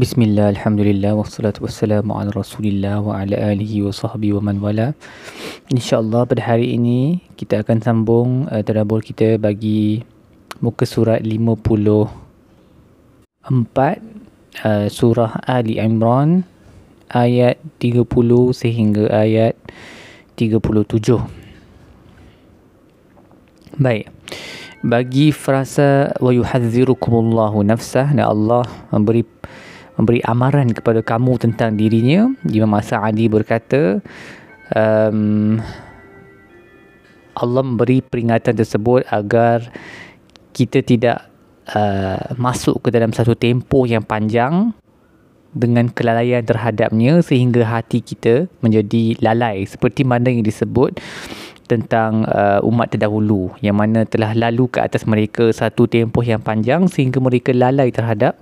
Bismillah, Alhamdulillah, wassalatu wassalamu ala rasulillah wa ala alihi wa sahbihi wa man wala. InsyaAllah pada hari ini kita akan sambung uh, tadabur kita bagi muka surat 54 uh, surah Ali Imran ayat 30 sehingga ayat 37 Baik. Bagi frasa wa yuhadzirukumullahu nafsah dan Allah memberi memberi amaran kepada kamu tentang dirinya. Imam Sa'adi berkata um, Allah memberi peringatan tersebut agar kita tidak uh, masuk ke dalam satu tempoh yang panjang dengan kelalaian terhadapnya sehingga hati kita menjadi lalai. Seperti mana yang disebut tentang uh, umat terdahulu yang mana telah lalu ke atas mereka satu tempoh yang panjang sehingga mereka lalai terhadap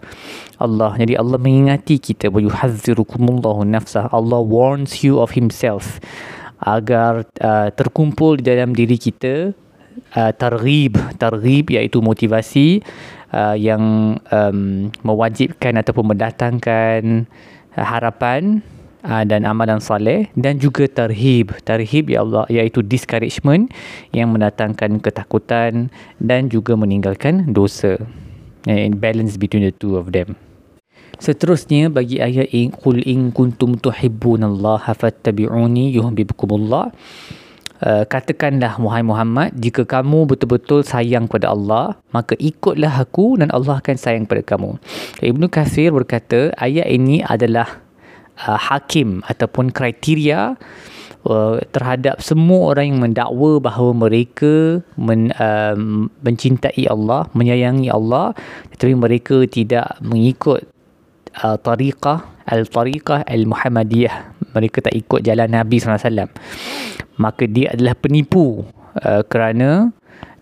Allah. Jadi Allah mengingati kita. Wa yuhazzirukumullahu nafsah. Allah warns you of himself. Agar uh, terkumpul di dalam diri kita uh, targhib, targhib iaitu motivasi uh, yang um, mewajibkan ataupun mendatangkan uh, harapan uh, dan amalan saleh. Dan juga tarhib. Tarhib ya Allah iaitu discouragement yang mendatangkan ketakutan dan juga meninggalkan dosa. And balance between the two of them Seterusnya bagi ayat in qul in kuntum tuhibbunallaha fattabi'uni yuhibbukumullah Uh, katakanlah Muhammad Muhammad jika kamu betul-betul sayang pada Allah maka ikutlah aku dan Allah akan sayang pada kamu. Ibnu Katsir berkata ayat ini adalah uh, hakim ataupun kriteria uh, terhadap semua orang yang mendakwa bahawa mereka men, uh, mencintai Allah, menyayangi Allah tetapi mereka tidak mengikut uh, tariqah al-tariqah al-Muhammadiyah. Mereka tak ikut jalan Nabi SAW. Maka dia adalah penipu uh, kerana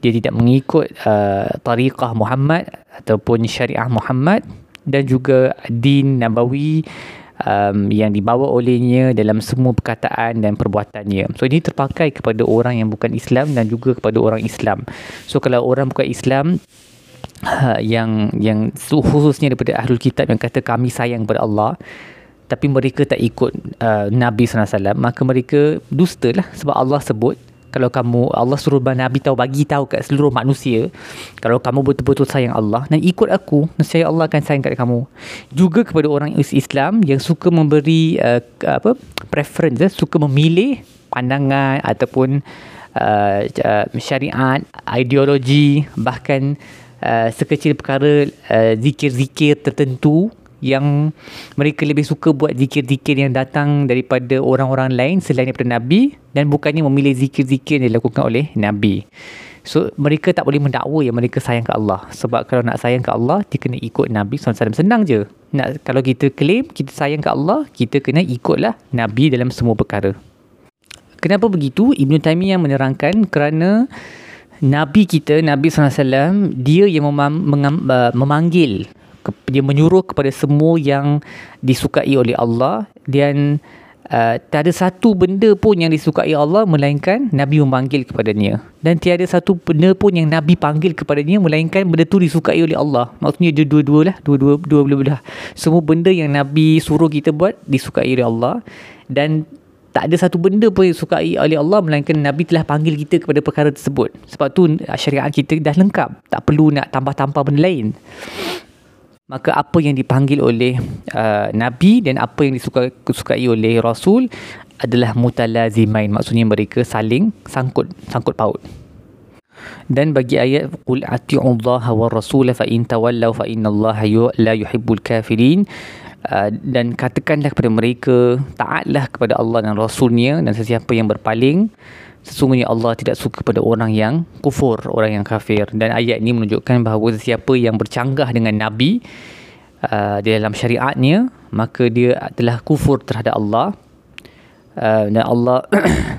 dia tidak mengikut uh, tariqah Muhammad ataupun syariah Muhammad dan juga din Nabawi um, yang dibawa olehnya dalam semua perkataan dan perbuatannya. So ini terpakai kepada orang yang bukan Islam dan juga kepada orang Islam. So kalau orang bukan Islam uh, yang yang khususnya daripada ahlul kitab yang kata kami sayang kepada Allah tapi mereka tak ikut uh, Nabi SAW maka mereka dusta lah sebab Allah sebut kalau kamu Allah suruh Nabi tahu bagi tahu kat seluruh manusia kalau kamu betul-betul sayang Allah dan ikut aku nescaya Allah akan sayang kat kamu. Juga kepada orang Islam yang suka memberi uh, apa preference eh, suka memilih pandangan ataupun uh, syariat ideologi bahkan uh, sekecil perkara uh, zikir-zikir tertentu yang mereka lebih suka buat zikir-zikir yang datang daripada orang-orang lain selain daripada Nabi dan bukannya memilih zikir-zikir yang dilakukan oleh Nabi. So mereka tak boleh mendakwa yang mereka sayang ke Allah. Sebab kalau nak sayang ke Allah, dia kena ikut Nabi SAW. Senang je. Nak, kalau kita claim kita sayang ke Allah, kita kena ikutlah Nabi dalam semua perkara. Kenapa begitu? Ibn Taymiyah menerangkan kerana Nabi kita, Nabi SAW, dia yang memam- uh, memanggil dia menyuruh kepada semua yang disukai oleh Allah dan uh, tiada satu benda pun yang disukai Allah melainkan Nabi memanggil kepadanya. Dan tiada satu benda pun yang Nabi panggil kepadanya melainkan benda tu disukai oleh Allah. Maksudnya dua-dua lah dua-dua dua belah semua benda yang Nabi suruh kita buat disukai oleh Allah. Dan tak ada satu benda pun yang disukai oleh Allah melainkan Nabi telah panggil kita kepada perkara tersebut. Sebab tu syariat kita dah lengkap. Tak perlu nak tambah-tambah benda lain. Maka apa yang dipanggil oleh uh, nabi dan apa yang disukai, oleh rasul adalah mutalazimain. Maksudnya mereka saling sangkut sangkut paut. Dan bagi ayat qul atiullaha war rasul fa in tawallaw fa innallaha la yuhibbul kafirin uh, dan katakanlah kepada mereka taatlah kepada Allah dan rasulnya dan sesiapa yang berpaling sesungguhnya Allah tidak suka pada orang yang kufur, orang yang kafir. Dan ayat ini menunjukkan bahawa sesiapa yang bercanggah dengan Nabi uh, di dalam syariatnya, maka dia telah kufur terhadap Allah. Uh, dan Allah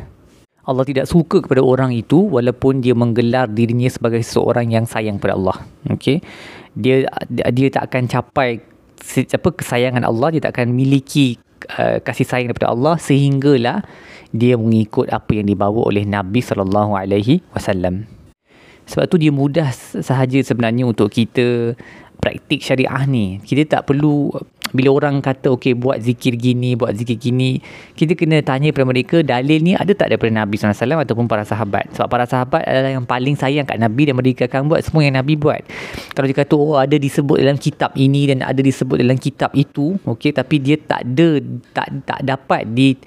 Allah tidak suka kepada orang itu walaupun dia menggelar dirinya sebagai seorang yang sayang kepada Allah. Okay? Dia dia tak akan capai apa kesayangan Allah, dia tak akan miliki uh, kasih sayang daripada Allah sehinggalah dia mengikut apa yang dibawa oleh Nabi sallallahu alaihi wasallam. Sebab tu dia mudah sahaja sebenarnya untuk kita praktik syariah ni. Kita tak perlu bila orang kata okey buat zikir gini buat zikir gini kita kena tanya kepada mereka dalil ni ada tak daripada Nabi SAW ataupun para sahabat? Sebab para sahabat adalah yang paling sayang kat Nabi dan mereka akan buat semua yang Nabi buat. Kalau dia kata oh ada disebut dalam kitab ini dan ada disebut dalam kitab itu okey tapi dia tak ada tak tak dapat di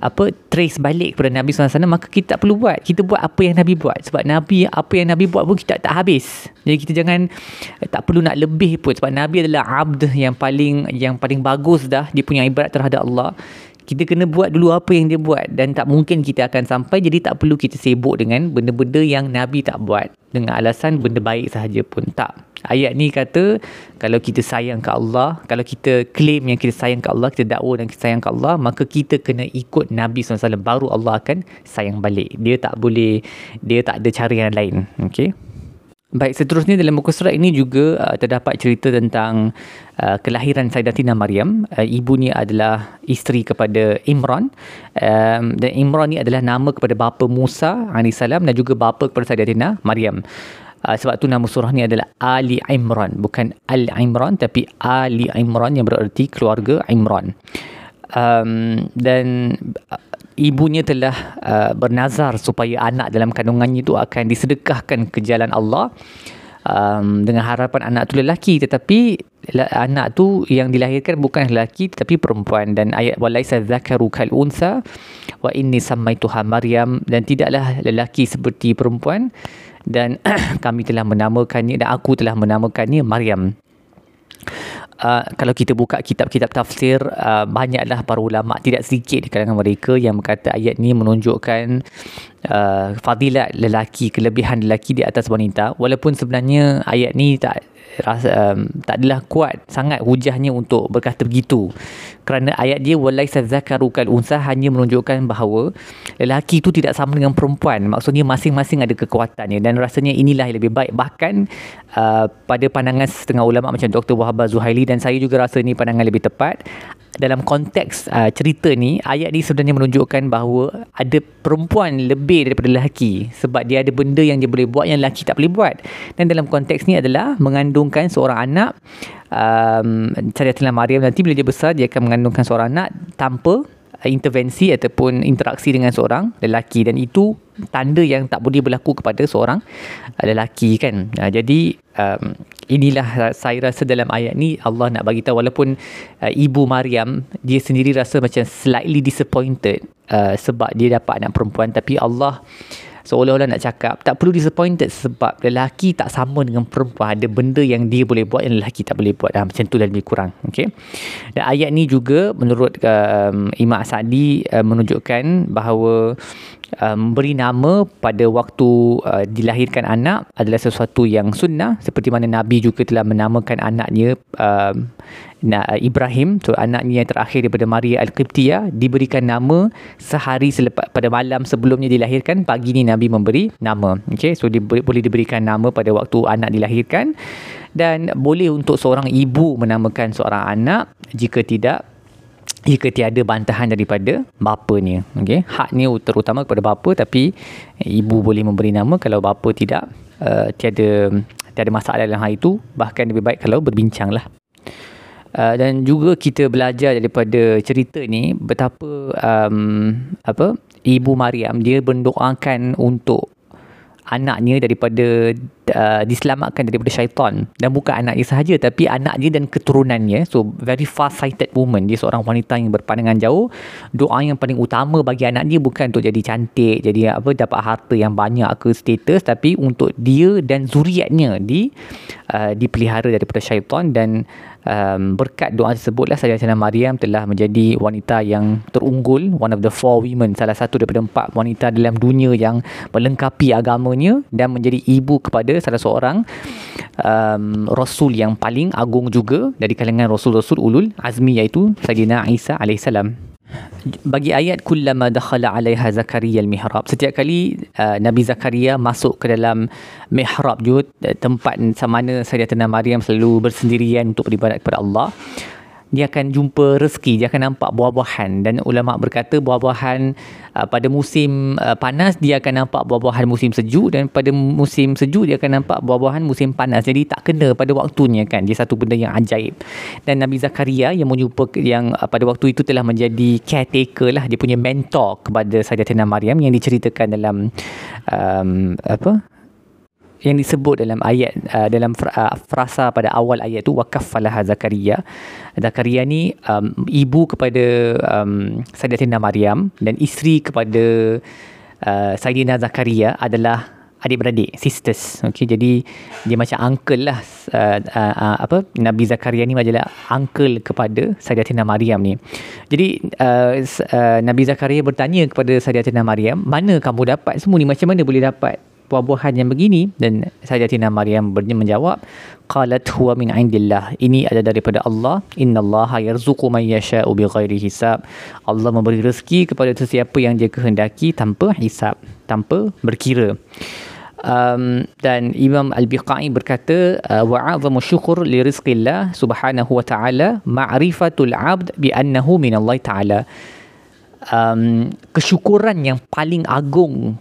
apa trace balik kepada Nabi SAW maka kita tak perlu buat. Kita buat apa yang Nabi buat. Sebab Nabi apa yang Nabi buat pun kita tak habis. Jadi kita jangan tak perlu nak lebih pun sebab Nabi adalah abd yang paling yang paling bagus dah dia punya ibadat terhadap Allah kita kena buat dulu apa yang dia buat dan tak mungkin kita akan sampai jadi tak perlu kita sibuk dengan benda-benda yang Nabi tak buat dengan alasan benda baik sahaja pun tak Ayat ni kata kalau kita sayang ke Allah, kalau kita claim yang kita sayang ke Allah, kita dakwa dan kita sayang ke Allah, maka kita kena ikut Nabi SAW baru Allah akan sayang balik. Dia tak boleh, dia tak ada cara yang lain. Okay? Baik, seterusnya dalam buku surat ini juga uh, terdapat cerita tentang uh, kelahiran Sayyidatina Maryam. Uh, ibu ni adalah isteri kepada Imran. Um, dan Imran ni adalah nama kepada bapa Musa AS dan juga bapa kepada Sayyidatina Maryam. Uh, sebab tu nama surah ni adalah Ali Imran bukan Al Imran tapi Ali Imran yang bererti keluarga Imran um, dan ibunya telah uh, bernazar supaya anak dalam kandungannya itu akan disedekahkan ke jalan Allah um, dengan harapan anak tu lelaki. Tetapi anak tu yang dilahirkan bukan lelaki tetapi perempuan. Dan ayat walaisa zakaru kal unsa wa inni samaituha maryam. Dan tidaklah lelaki seperti perempuan. Dan kami telah menamakannya dan aku telah menamakannya Maryam. Uh, kalau kita buka kitab-kitab tafsir uh, banyaklah para ulama tidak sedikit di kalangan mereka yang berkata ayat ini menunjukkan uh, fadilat lelaki kelebihan lelaki di atas wanita. Walaupun sebenarnya ayat ni tak rasa um, tak adalah kuat sangat hujahnya untuk berkata begitu kerana ayat dia walaisa zakaru kal unsa hanya menunjukkan bahawa lelaki itu tidak sama dengan perempuan maksudnya masing-masing ada kekuatannya dan rasanya inilah yang lebih baik bahkan uh, pada pandangan setengah ulama macam Dr. Wahab Zuhaili dan saya juga rasa ini pandangan lebih tepat dalam konteks uh, cerita ni ayat ni sebenarnya menunjukkan bahawa ada perempuan lebih daripada lelaki sebab dia ada benda yang dia boleh buat yang lelaki tak boleh buat. Dan dalam konteks ni adalah mengandungkan seorang anak um, Cariatilah Maryam nanti bila dia besar dia akan mengandungkan seorang anak tanpa intervensi ataupun interaksi dengan seorang lelaki. Dan itu tanda yang tak boleh berlaku kepada seorang uh, lelaki kan. Uh, jadi um, inilah saya rasa dalam ayat ni Allah nak bagi tahu. Walaupun uh, ibu Maryam dia sendiri rasa macam slightly disappointed uh, sebab dia dapat anak perempuan. Tapi Allah seolah-olah nak cakap tak perlu disappointed sebab lelaki tak sama dengan perempuan ada benda yang dia boleh buat yang lelaki tak boleh buat ha, macam tu lebih kurang okay? dan ayat ni juga menurut um, Imam Sa'di uh, menunjukkan bahawa um, beri nama pada waktu uh, dilahirkan anak adalah sesuatu yang sunnah. Seperti mana Nabi juga telah menamakan anaknya um, Ibrahim. So anaknya yang terakhir daripada Maria Al-Qibtiyah diberikan nama sehari selepas pada malam sebelumnya dilahirkan pagi ni Nabi memberi nama. Okey so dia boleh diberikan nama pada waktu anak dilahirkan. Dan boleh untuk seorang ibu menamakan seorang anak jika tidak jika tiada bantahan daripada bapanya okey? Haknya terutama kepada bapa tapi ibu boleh memberi nama kalau bapa tidak uh, tiada tiada masalah dalam hal itu. Bahkan lebih baik kalau berbincanglah Uh, dan juga kita belajar daripada cerita ni betapa um, apa ibu Maryam dia mendoakan untuk anaknya daripada uh, diselamatkan daripada syaitan. Dan bukan anaknya sahaja tapi anaknya dan keturunannya. So very far sighted woman. Dia seorang wanita yang berpandangan jauh. Doa yang paling utama bagi anak dia bukan untuk jadi cantik jadi apa dapat harta yang banyak ke status. Tapi untuk dia dan zuriatnya di uh, dipelihara daripada syaitan. Dan um, berkat doa tersebutlah Sayyidatina Maryam telah menjadi wanita yang terunggul one of the four women salah satu daripada empat wanita dalam dunia yang melengkapi agamanya dan menjadi ibu kepada salah seorang um, rasul yang paling agung juga dari kalangan rasul-rasul ulul azmi iaitu Sayyidina Isa alaihissalam bagi ayat kullama dakhala alaiha zakaria al-mihrab. Setiap kali uh, nabi zakaria masuk ke dalam mihrab juga tempat sama mana sayyidatina maryam selalu bersendirian untuk beribadat kepada Allah dia akan jumpa rezeki, dia akan nampak buah-buahan dan ulama berkata buah-buahan uh, pada musim uh, panas dia akan nampak buah-buahan musim sejuk dan pada musim sejuk dia akan nampak buah-buahan musim panas. Jadi tak kena pada waktunya kan. Dia satu benda yang ajaib. Dan Nabi Zakaria yang menjumpa yang uh, pada waktu itu telah menjadi caretaker lah dia punya mentor kepada Sayyidatina Maryam yang diceritakan dalam um, apa yang disebut dalam ayat uh, dalam uh, frasa pada awal ayat tu waqaffalah Zakaria. Zakaria ni um, ibu kepada um, Sayyidatina Maryam dan isteri kepada uh, Sayyidina Zakaria adalah adik-beradik, sisters. Okey, jadi dia macam uncle lah uh, uh, uh, apa Nabi Zakaria ni adalah uncle kepada Sayyidatina Maryam ni. Jadi uh, uh, Nabi Zakaria bertanya kepada Sayyidatina Maryam, "Mana kamu dapat semua ni? Macam mana boleh dapat?" Buah-buahan yang begini. Dan Sayyidatina Maryam menjawab qalat huwa min indillah. Ini adalah daripada Allah. Innallaha yarzuqu man yasha'u bighairi hisab. Allah memberi rezeki kepada sesiapa yang dia kehendaki tanpa hisab tanpa berkira. Um, dan Imam Al-Biqai berkata uh, wa'azamu syukur li rizqillah subhanahu wa ta'ala ma'rifatul abd bi annahu min Allah ta'ala. Um, kesyukuran yang paling agung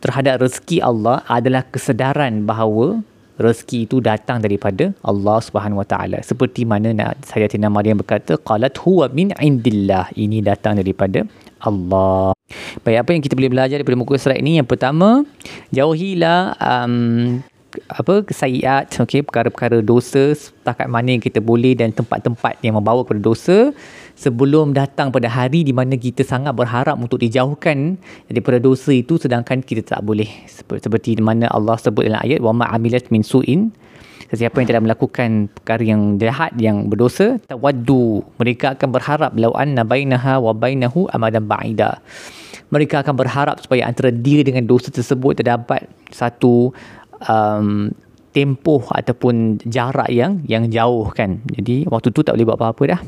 terhadap rezeki Allah adalah kesedaran bahawa rezeki itu datang daripada Allah Subhanahu Wa Taala. Seperti mana Sayyidatina Maryam berkata, qalat huwa min indillah. Ini datang daripada Allah. Baik, apa yang kita boleh belajar daripada muka surat ini? Yang pertama, jauhilah um, apa kesayiat okey perkara-perkara dosa setakat mana kita boleh dan tempat-tempat yang membawa kepada dosa. Sebelum datang pada hari di mana kita sangat berharap untuk dijauhkan daripada dosa itu sedangkan kita tak boleh. Seperti di mana Allah sebut dalam ayat wa ma'amilat min su'in. Sesiapa yang tidak melakukan perkara yang jahat yang berdosa tawaddu mereka akan berharap lau anna bainaha wa bainahu amadan ba'ida. Mereka akan berharap supaya antara dia dengan dosa tersebut terdapat satu um, tempoh ataupun jarak yang yang jauh kan. Jadi waktu tu tak boleh buat apa-apa dah.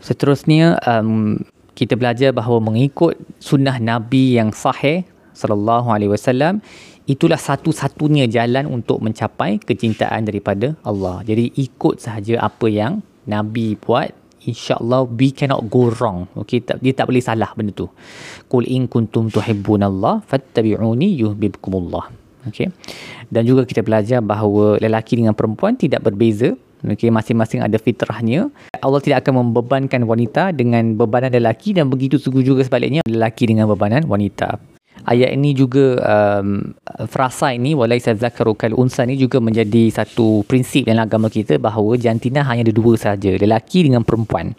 Seterusnya um, kita belajar bahawa mengikut sunnah Nabi yang sahih sallallahu alaihi wasallam itulah satu-satunya jalan untuk mencapai kecintaan daripada Allah. Jadi ikut sahaja apa yang Nabi buat InsyaAllah we cannot go wrong. Okay, dia tak boleh salah benda tu. Qul in kuntum tuhibbunallah fattabi'uni yuhibbukumullah. Okay. Dan juga kita belajar bahawa lelaki dengan perempuan tidak berbeza. Okay, masing-masing ada fitrahnya. Allah tidak akan membebankan wanita dengan bebanan lelaki dan begitu juga sebaliknya lelaki dengan bebanan wanita. Ayat ini juga um, frasa ini walaisa zakaru kal unsa ini juga menjadi satu prinsip dalam agama kita bahawa jantina hanya ada dua saja, lelaki dengan perempuan.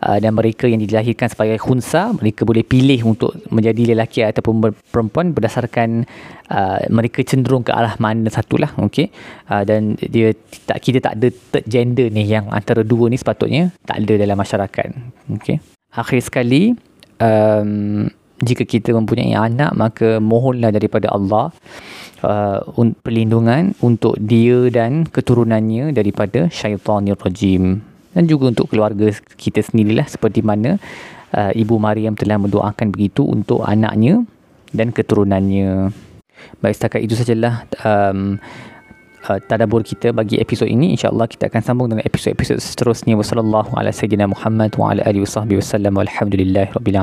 Uh, dan mereka yang dilahirkan sebagai khunsa mereka boleh pilih untuk menjadi lelaki ataupun perempuan berdasarkan uh, mereka cenderung ke arah mana satulah okey uh, dan dia tak kita tak ada third gender ni yang antara dua ni sepatutnya tak ada dalam masyarakat okey akhir sekali um, jika kita mempunyai anak maka mohonlah daripada Allah uh, perlindungan untuk dia dan keturunannya daripada syaitanir rajim. Dan juga untuk keluarga kita sendirilah seperti mana uh, ibu Maryam telah mendoakan begitu untuk anaknya dan keturunannya. Baik setakat itu sajalah um, uh, tadabbur kita bagi episod ini. Insyaallah kita akan sambung dengan episod-episod seterusnya. Wasallallahu ala sayyidina Muhammad wa ala alihi wasallam walhamdulillahirabbil